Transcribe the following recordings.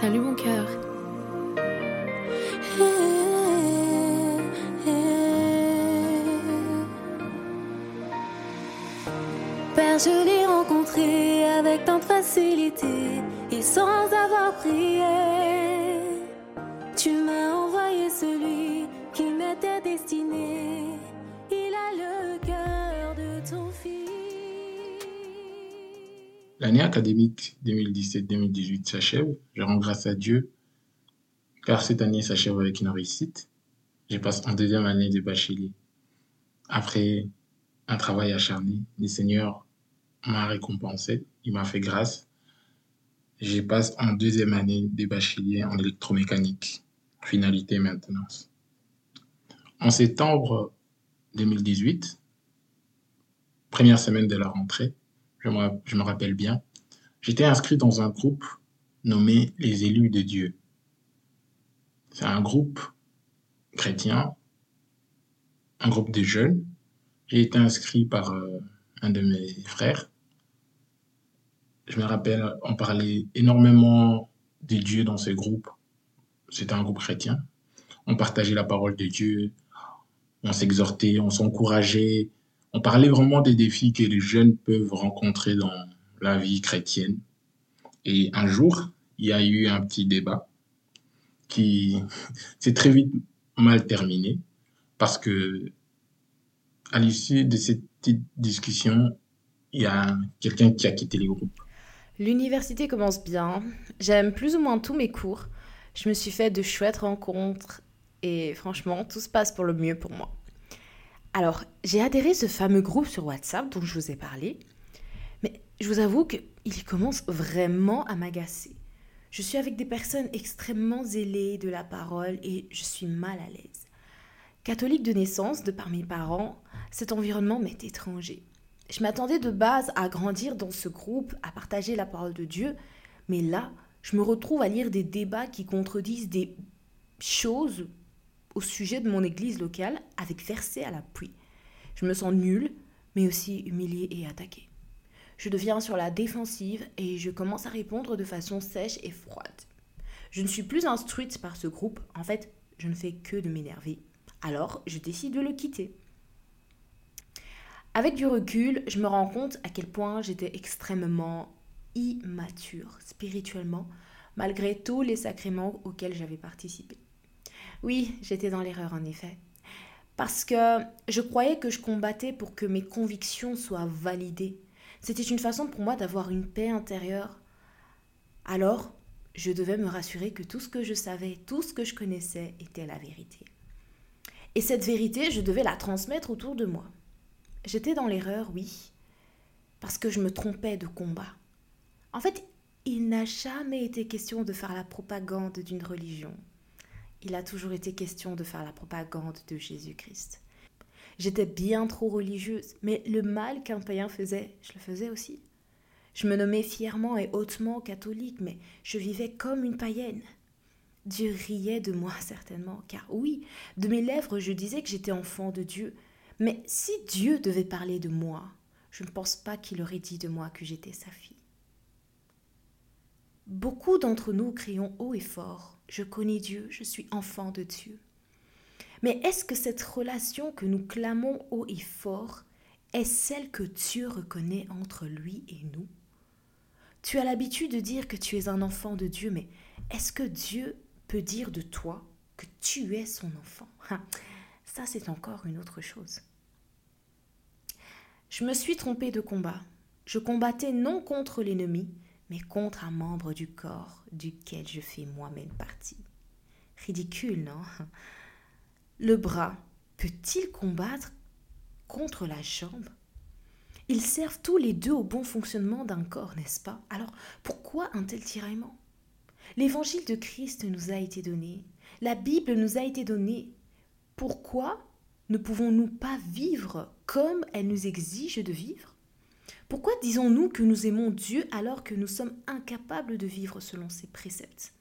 Salut mon cœur. Père, je l'ai rencontré avec tant de facilité et sans avoir prié. Tu m'as envoyé celui qui m'était destiné. L'année académique 2017-2018 s'achève. Je rends grâce à Dieu car cette année s'achève avec une réussite. Je passe en deuxième année de bachelier. Après un travail acharné, le Seigneur m'a récompensé, il m'a fait grâce. Je passe en deuxième année de bachelier en électromécanique, finalité maintenance. En septembre 2018, première semaine de la rentrée, je me, je me rappelle bien, j'étais inscrit dans un groupe nommé les élus de Dieu. C'est un groupe chrétien, un groupe de jeunes. J'ai été inscrit par euh, un de mes frères. Je me rappelle, on parlait énormément de Dieu dans ce groupe. C'était un groupe chrétien. On partageait la parole de Dieu, on s'exhortait, on s'encourageait. On parlait vraiment des défis que les jeunes peuvent rencontrer dans la vie chrétienne. Et un jour, il y a eu un petit débat qui s'est très vite mal terminé parce que à l'issue de cette petite discussion, il y a quelqu'un qui a quitté le groupe. L'université commence bien. J'aime plus ou moins tous mes cours. Je me suis fait de chouettes rencontres et franchement, tout se passe pour le mieux pour moi. Alors, j'ai adhéré à ce fameux groupe sur WhatsApp dont je vous ai parlé, mais je vous avoue qu'il commence vraiment à m'agacer. Je suis avec des personnes extrêmement zélées de la parole et je suis mal à l'aise. Catholique de naissance, de par mes parents, cet environnement m'est étranger. Je m'attendais de base à grandir dans ce groupe, à partager la parole de Dieu, mais là, je me retrouve à lire des débats qui contredisent des choses au sujet de mon église locale avec versets à l'appui. Je me sens nulle, mais aussi humiliée et attaquée. Je deviens sur la défensive et je commence à répondre de façon sèche et froide. Je ne suis plus instruite par ce groupe, en fait, je ne fais que de m'énerver. Alors, je décide de le quitter. Avec du recul, je me rends compte à quel point j'étais extrêmement immature spirituellement, malgré tous les sacrements auxquels j'avais participé. Oui, j'étais dans l'erreur en effet. Parce que je croyais que je combattais pour que mes convictions soient validées, c'était une façon pour moi d'avoir une paix intérieure. Alors, je devais me rassurer que tout ce que je savais, tout ce que je connaissais était la vérité. Et cette vérité, je devais la transmettre autour de moi. J'étais dans l'erreur, oui, parce que je me trompais de combat. En fait, il n'a jamais été question de faire la propagande d'une religion. Il a toujours été question de faire la propagande de Jésus-Christ. J'étais bien trop religieuse, mais le mal qu'un païen faisait, je le faisais aussi. Je me nommais fièrement et hautement catholique, mais je vivais comme une païenne. Dieu riait de moi certainement, car oui, de mes lèvres je disais que j'étais enfant de Dieu, mais si Dieu devait parler de moi, je ne pense pas qu'il aurait dit de moi que j'étais sa fille. Beaucoup d'entre nous crions haut et fort, Je connais Dieu, je suis enfant de Dieu. Mais est-ce que cette relation que nous clamons haut et fort est celle que Dieu reconnaît entre lui et nous? Tu as l'habitude de dire que tu es un enfant de Dieu, mais est-ce que Dieu peut dire de toi que tu es son enfant? Ça, c'est encore une autre chose. Je me suis trompée de combat. Je combattais non contre l'ennemi, mais contre un membre du corps duquel je fais moi-même partie. Ridicule, non? Le bras peut-il combattre contre la jambe? Ils servent tous les deux au bon fonctionnement d'un corps, n'est-ce pas? Alors pourquoi un tel tiraillement? L'évangile de Christ nous a été donné, la Bible nous a été donnée. Pourquoi ne pouvons-nous pas vivre comme elle nous exige de vivre? Pourquoi disons-nous que nous aimons Dieu alors que nous sommes incapables de vivre selon ses préceptes?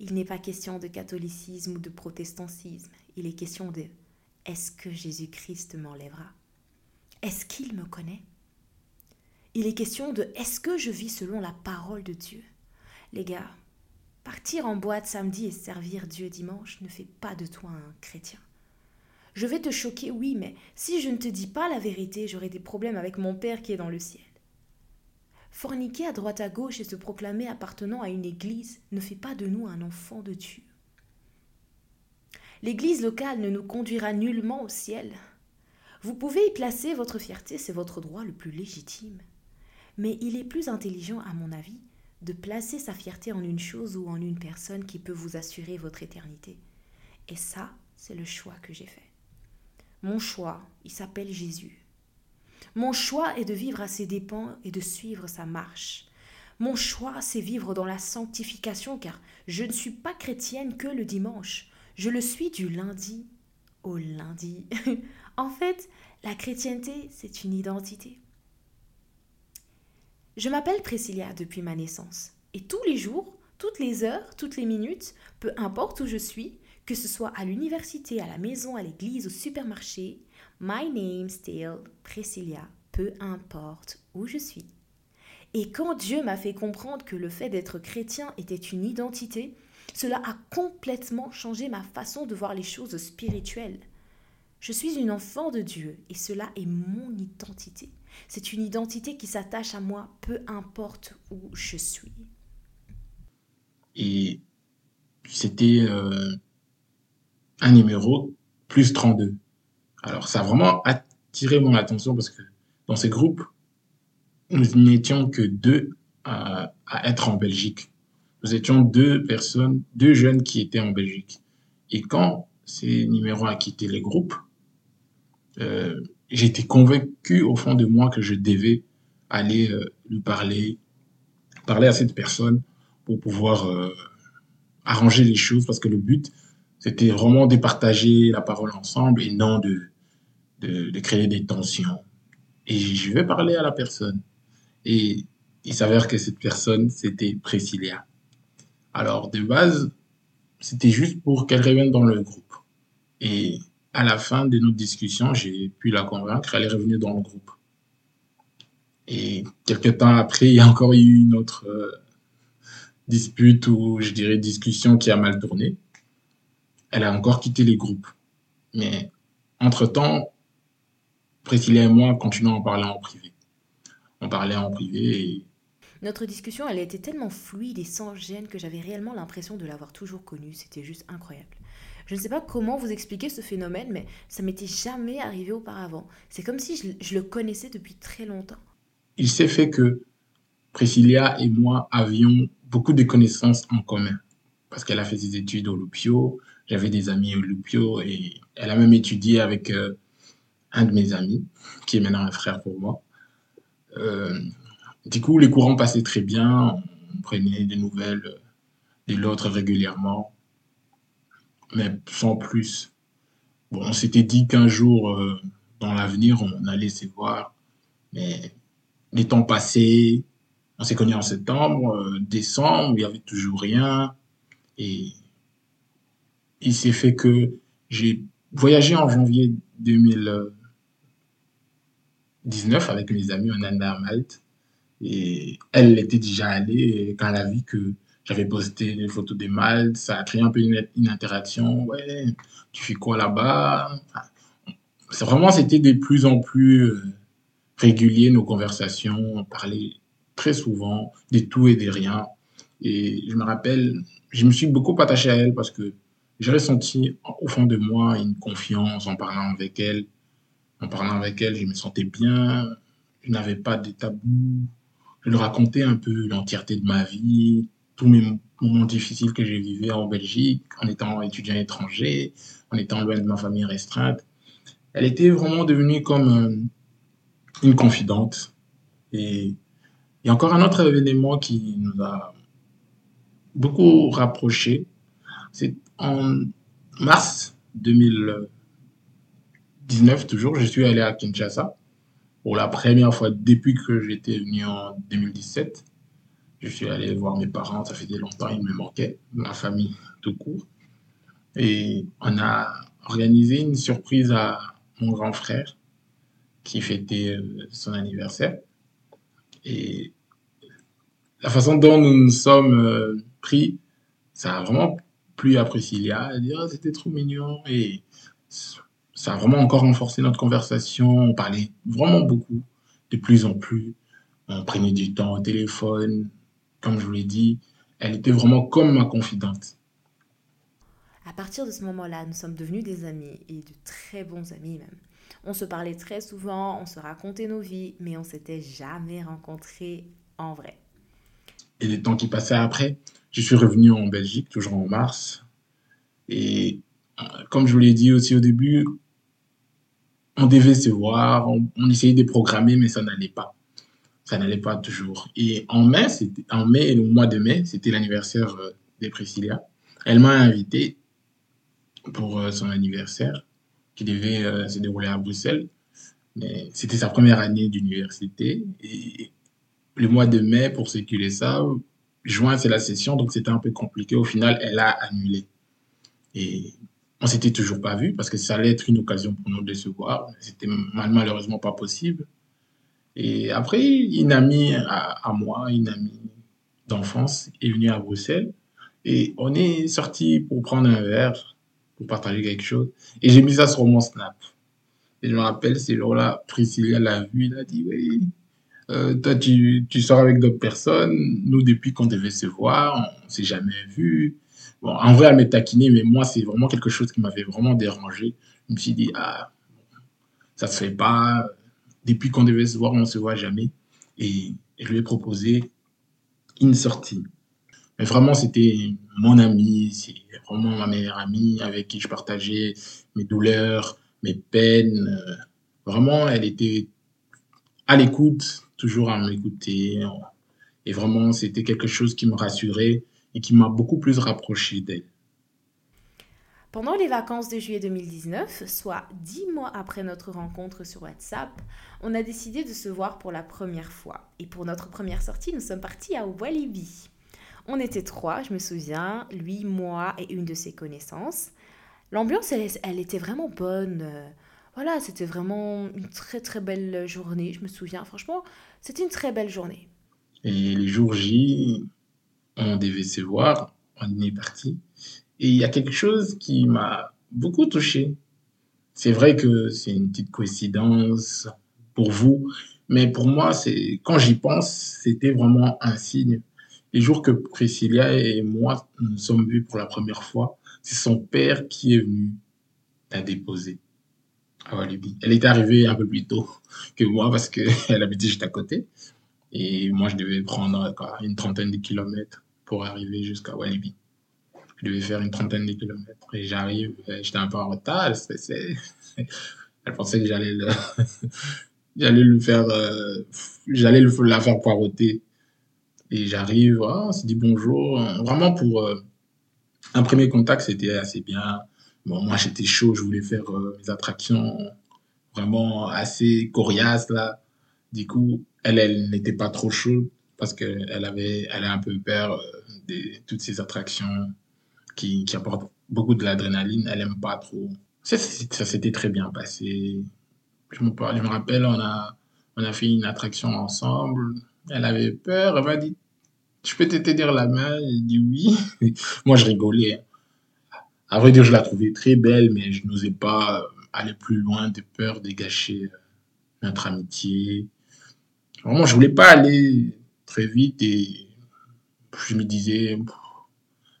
Il n'est pas question de catholicisme ou de protestantisme, il est question de est-ce que Jésus-Christ m'enlèvera? Est-ce qu'il me connaît? Il est question de est-ce que je vis selon la parole de Dieu? Les gars, partir en boîte samedi et servir Dieu dimanche ne fait pas de toi un chrétien. Je vais te choquer, oui, mais si je ne te dis pas la vérité, j'aurai des problèmes avec mon Père qui est dans le ciel. Forniquer à droite à gauche et se proclamer appartenant à une église ne fait pas de nous un enfant de Dieu. L'église locale ne nous conduira nullement au ciel. Vous pouvez y placer votre fierté, c'est votre droit le plus légitime. Mais il est plus intelligent, à mon avis, de placer sa fierté en une chose ou en une personne qui peut vous assurer votre éternité. Et ça, c'est le choix que j'ai fait. Mon choix, il s'appelle Jésus. Mon choix est de vivre à ses dépens et de suivre sa marche. Mon choix, c'est vivre dans la sanctification, car je ne suis pas chrétienne que le dimanche. Je le suis du lundi au lundi. en fait, la chrétienté, c'est une identité. Je m'appelle Priscilla depuis ma naissance. Et tous les jours, toutes les heures, toutes les minutes, peu importe où je suis, que ce soit à l'université, à la maison, à l'église, au supermarché, my name still Priscilla, peu importe où je suis. Et quand Dieu m'a fait comprendre que le fait d'être chrétien était une identité, cela a complètement changé ma façon de voir les choses spirituelles. Je suis une enfant de Dieu et cela est mon identité. C'est une identité qui s'attache à moi peu importe où je suis. Et c'était euh, un numéro plus 32. Alors ça a vraiment attiré mon attention parce que dans ces groupes, nous n'étions que deux à, être en Belgique. Nous étions deux personnes, deux jeunes qui étaient en Belgique. Et quand ces numéros ont quitté les groupes, euh, j'étais convaincu au fond de moi que je devais aller euh, lui parler, parler à cette personne pour pouvoir euh, arranger les choses parce que le but, c'était vraiment de partager la parole ensemble et non de, de, créer des tensions. Et je vais parler à la personne. Et il s'avère que cette personne, c'était Priscilla. Alors, de base, c'était juste pour qu'elle revienne dans le groupe. Et à la fin de notre discussion, j'ai pu la convaincre, elle est revenue dans le groupe. Et quelques temps après, il y a encore eu une autre euh, dispute ou je dirais discussion qui a mal tourné elle a encore quitté les groupes. Mais entre-temps, Priscilla et moi continuons à en parler en privé. On parlait en privé et... Notre discussion, elle a été tellement fluide et sans gêne que j'avais réellement l'impression de l'avoir toujours connue. C'était juste incroyable. Je ne sais pas comment vous expliquer ce phénomène, mais ça m'était jamais arrivé auparavant. C'est comme si je, je, le connaissais depuis très longtemps. Il s'est fait que Priscilla et moi avions beaucoup de connaissances en commun. Parce qu'elle a fait ses études au Lupio, j'avais des amis au Lupio et elle a même étudié avec euh, un de mes amis, qui est maintenant un frère pour moi. Euh, du coup, les courants passaient très bien, on prenait des nouvelles de l'autre régulièrement, mais sans plus. On s'était dit qu'un jour, euh, dans l'avenir, on allait se voir, mais les temps passés, on s'est connus en septembre, décembre, il n'y avait toujours rien, et il s'est fait que j'ai voyagé en janvier 2019 avec mes amis, on allait à Malte. Et elle était déjà allée quand elle a vu que j'avais posté des photos des Malte, ça a créé un peu une, interaction. Ouais, tu fais quoi là-bas? Vraiment, c'était de plus en plus euh, régulier nos conversations. On parlait très souvent des tout et des rien. Et je me rappelle, je me suis beaucoup attaché à elle parce que j'ai ressenti au fond de moi une confiance en parlant avec elle. En parlant avec elle, je me sentais bien. Je n'avais pas de tabou. Je lui racontais un peu l'entièreté de ma vie, tous mes moments difficiles que j'ai vécu en Belgique, en étant étudiant étranger, en étant loin de ma famille restreinte. Elle était vraiment devenue comme euh, une confidente. Et il y a encore un autre événement qui nous a beaucoup rapprochés. C'est en mars 2019, toujours, je suis allé à Kinshasa pour la première fois depuis que j'étais venu en 2017. Je suis allé voir mes parents, ça faisait longtemps, ils me manquaient, ma famille tout court. Et on a organisé une surprise à mon grand frère qui fêtait euh, son anniversaire. Et la façon dont nous nous sommes euh, pris, ça a vraiment plu à Priscilla. Elle dit, oh, c'était trop mignon. Et ça a vraiment encore renforcé notre conversation. On parlait vraiment beaucoup, de plus en plus. On prenait du temps au téléphone. Comme je vous l'ai dit, elle était vraiment comme ma confidente. À partir de ce moment-là, nous sommes devenus des amis et de très bons amis même. On se parlait très souvent, on se racontait nos vies, mais on s'était jamais rencontrés en vrai. Et les temps qui passaient après, je suis revenu en Belgique, toujours en mars. Et euh, comme je vous l'ai dit aussi au début, on devait se voir, on, essayait de programmer, mais ça n'allait pas. Ça n'allait pas toujours. Et en mai, en mai, le mois de mai, c'était l'anniversaire euh, de Priscilla. Elle m'a invité pour euh, son anniversaire qui devait se dérouler à Bruxelles. Mais c'était sa première année d'université. Et le mois de mai, pour ceux qui le savent, juin, c'est la session, donc c'était un peu compliqué. Au final, elle a annulé. Et on s'était toujours pas vu parce que ça allait être une occasion pour nous de se voir. C'était malheureusement pas possible. Et après, une amie à, moi, une amie d'enfance, est venue à Bruxelles et on est sorti pour prendre un verre, pour partager quelque chose. Et j'ai mis ça sur mon Snap. Et je me rappelle, ces jours-là, Priscilla l'a vu, il a dit, oui, euh, toi, tu, tu sors avec d'autres personnes. Nous, depuis qu'on devait se voir, on s'est jamais vu. Bon, en vrai, elle m'a taquiné, mais moi, c'est vraiment quelque chose qui m'avait vraiment dérangé. Je me suis dit, ah, ça se fait pas. Depuis qu'on devait se voir, on se voit jamais. Et je lui ai proposé une sortie. Mais vraiment, c'était mon ami, c'est vraiment ma meilleure amie avec qui je partageais mes douleurs, mes peines. Vraiment, elle était à l'écoute toujours à m'écouter. Et vraiment, c'était quelque chose qui me rassurait et qui m'a beaucoup plus rapproché d'elle. Pendant les vacances de juillet 2019, soit dix mois après notre rencontre sur WhatsApp, on a décidé de se voir pour la première fois. Et pour notre première sortie, nous sommes partis à Walibi. On était trois, je me souviens, lui, moi et une de ses connaissances. L'ambiance, elle, elle, était vraiment bonne voilà, c'était vraiment une très très belle journée. Je me souviens, franchement, c'était une très belle journée. Et les jours J, on devait se voir, on est parti. Et il y a quelque chose qui m'a beaucoup touché. C'est vrai que c'est une petite coïncidence pour vous, mais pour moi, c'est quand j'y pense, c'était vraiment un signe. Les jours que Priscilla et moi nous sommes vus pour la première fois, c'est son père qui est venu la déposer. Ah Elle était arrivée un peu plus tôt que moi parce qu'elle habitait juste à côté. Et moi, je devais prendre une trentaine de kilomètres pour arriver jusqu'à Walibi. Je devais faire une trentaine de kilomètres. Et j'arrive, euh, j'étais un peu en retard. Elle, elle pensait que j'allais le, j'allais le faire, euh, j'allais la faire poireauter. Et j'arrive, oh, on se dit bonjour. Vraiment pour euh, un premier contact, c'était assez bien. Bon, moi, j'étais chaud, je voulais faire euh, mes attractions vraiment assez coriaces, là. Du coup, elle, elle n'était pas trop chaude parce qu'elle avait, elle a un peu peur euh, de toutes ces attractions qui, qui apportent beaucoup de l'adrénaline. Elle aime pas trop. Ça, ça s'était très bien passé. Je me, je me rappelle, on a, on a fait une attraction ensemble. Elle avait peur. Elle m'a dit, je peux te tenir la main? J'ai dit oui. Moi, je rigolais. À vrai dire, je la trouvais très belle, mais je n'osais pas euh, aller plus loin de peur de gâcher euh, notre amitié. Vraiment, je voulais pas aller très vite et je me disais,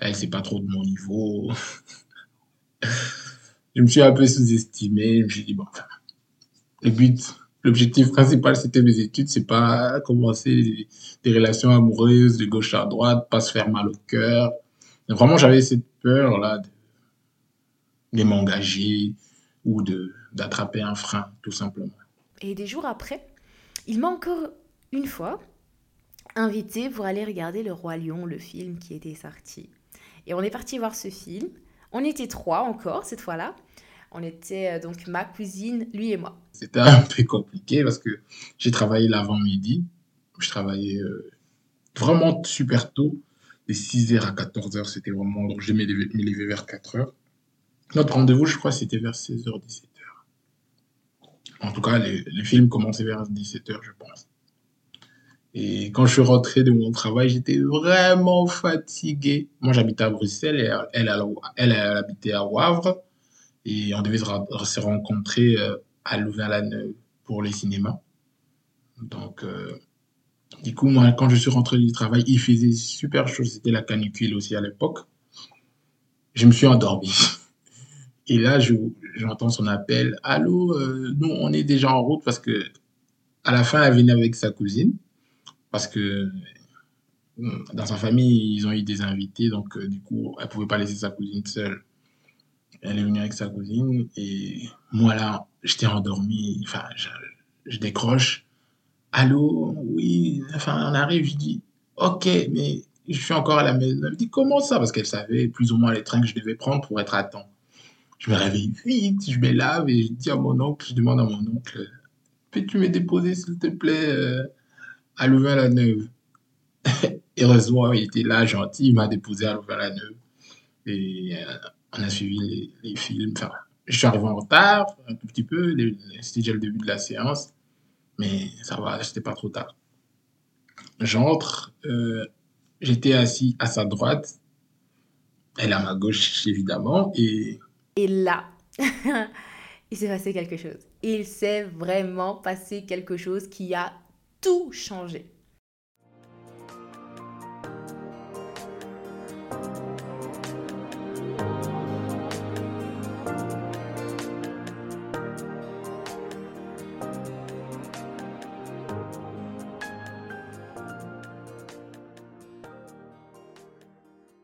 elle, c'est pas trop de mon niveau. je me suis un peu sous-estimé. Je me suis dit, bon, le but, l'objectif principal, c'était mes études. C'est pas commencer des relations amoureuses de gauche à droite, pas se faire mal au cœur. Vraiment, j'avais cette peur-là m'engager ou de d'attraper un frein, tout simplement. Et des jours après, il m'a encore une fois invité pour aller regarder Le Roi Lion, le film qui était sorti. Et on est parti voir ce film. On était trois encore cette fois-là. On était euh, donc ma cousine, lui et moi. C'était un peu compliqué parce que j'ai travaillé l'avant-midi. Je travaillais euh, vraiment super tôt, de 6h à 14h. C'était vraiment. Donc, je me levais vers 4h. Notre rendez-vous, je crois, c'était vers 16h, 17h. En tout cas, les, films commençaient vers 17h, je pense. Et quand je suis rentré de mon travail, j'étais vraiment fatigué. Moi, j'habitais à Bruxelles et elle, elle, elle, habitait à Wavre. Et on devait se rencontrer euh, à Louvain-la-Neuve pour les cinémas. Donc, euh, du coup, moi, quand je suis rentré du travail, il faisait super chaud. C'était la canicule aussi à l'époque. Je me suis endormi. Et là, j'entends son appel. Allô, euh, nous, on est déjà en route parce que à la fin, elle venait avec sa cousine. Parce que dans sa famille, ils ont eu des invités. Donc, euh, du coup, elle pouvait pas laisser sa cousine seule. Elle est venue avec sa cousine. Et moi, là, j'étais endormi. Enfin, je, je décroche. Allô, oui, enfin, on arrive, je dis, ok, mais je suis encore à la maison. Elle me dit, comment ça? Parce qu'elle savait plus ou moins les trains que je devais prendre pour être à temps. Je me réveille vite, je me lave et je dis à mon oncle, je demande à mon oncle, peux-tu me déposer, s'il te plaît, euh, à Louvain-la-Neuve? Heureusement, il était là, gentil, il m'a déposé à Louvain-la-Neuve. Et euh, on a suivi les, films. Enfin, je suis arrivé en retard, un tout petit peu, c'était déjà le début de la séance. Mais ça va, c'était pas trop tard. J'entre, euh, j'étais assis à sa droite, elle à ma gauche évidemment, et... Et là, il s'est passé quelque chose. Il s'est vraiment passé quelque chose qui a tout changé.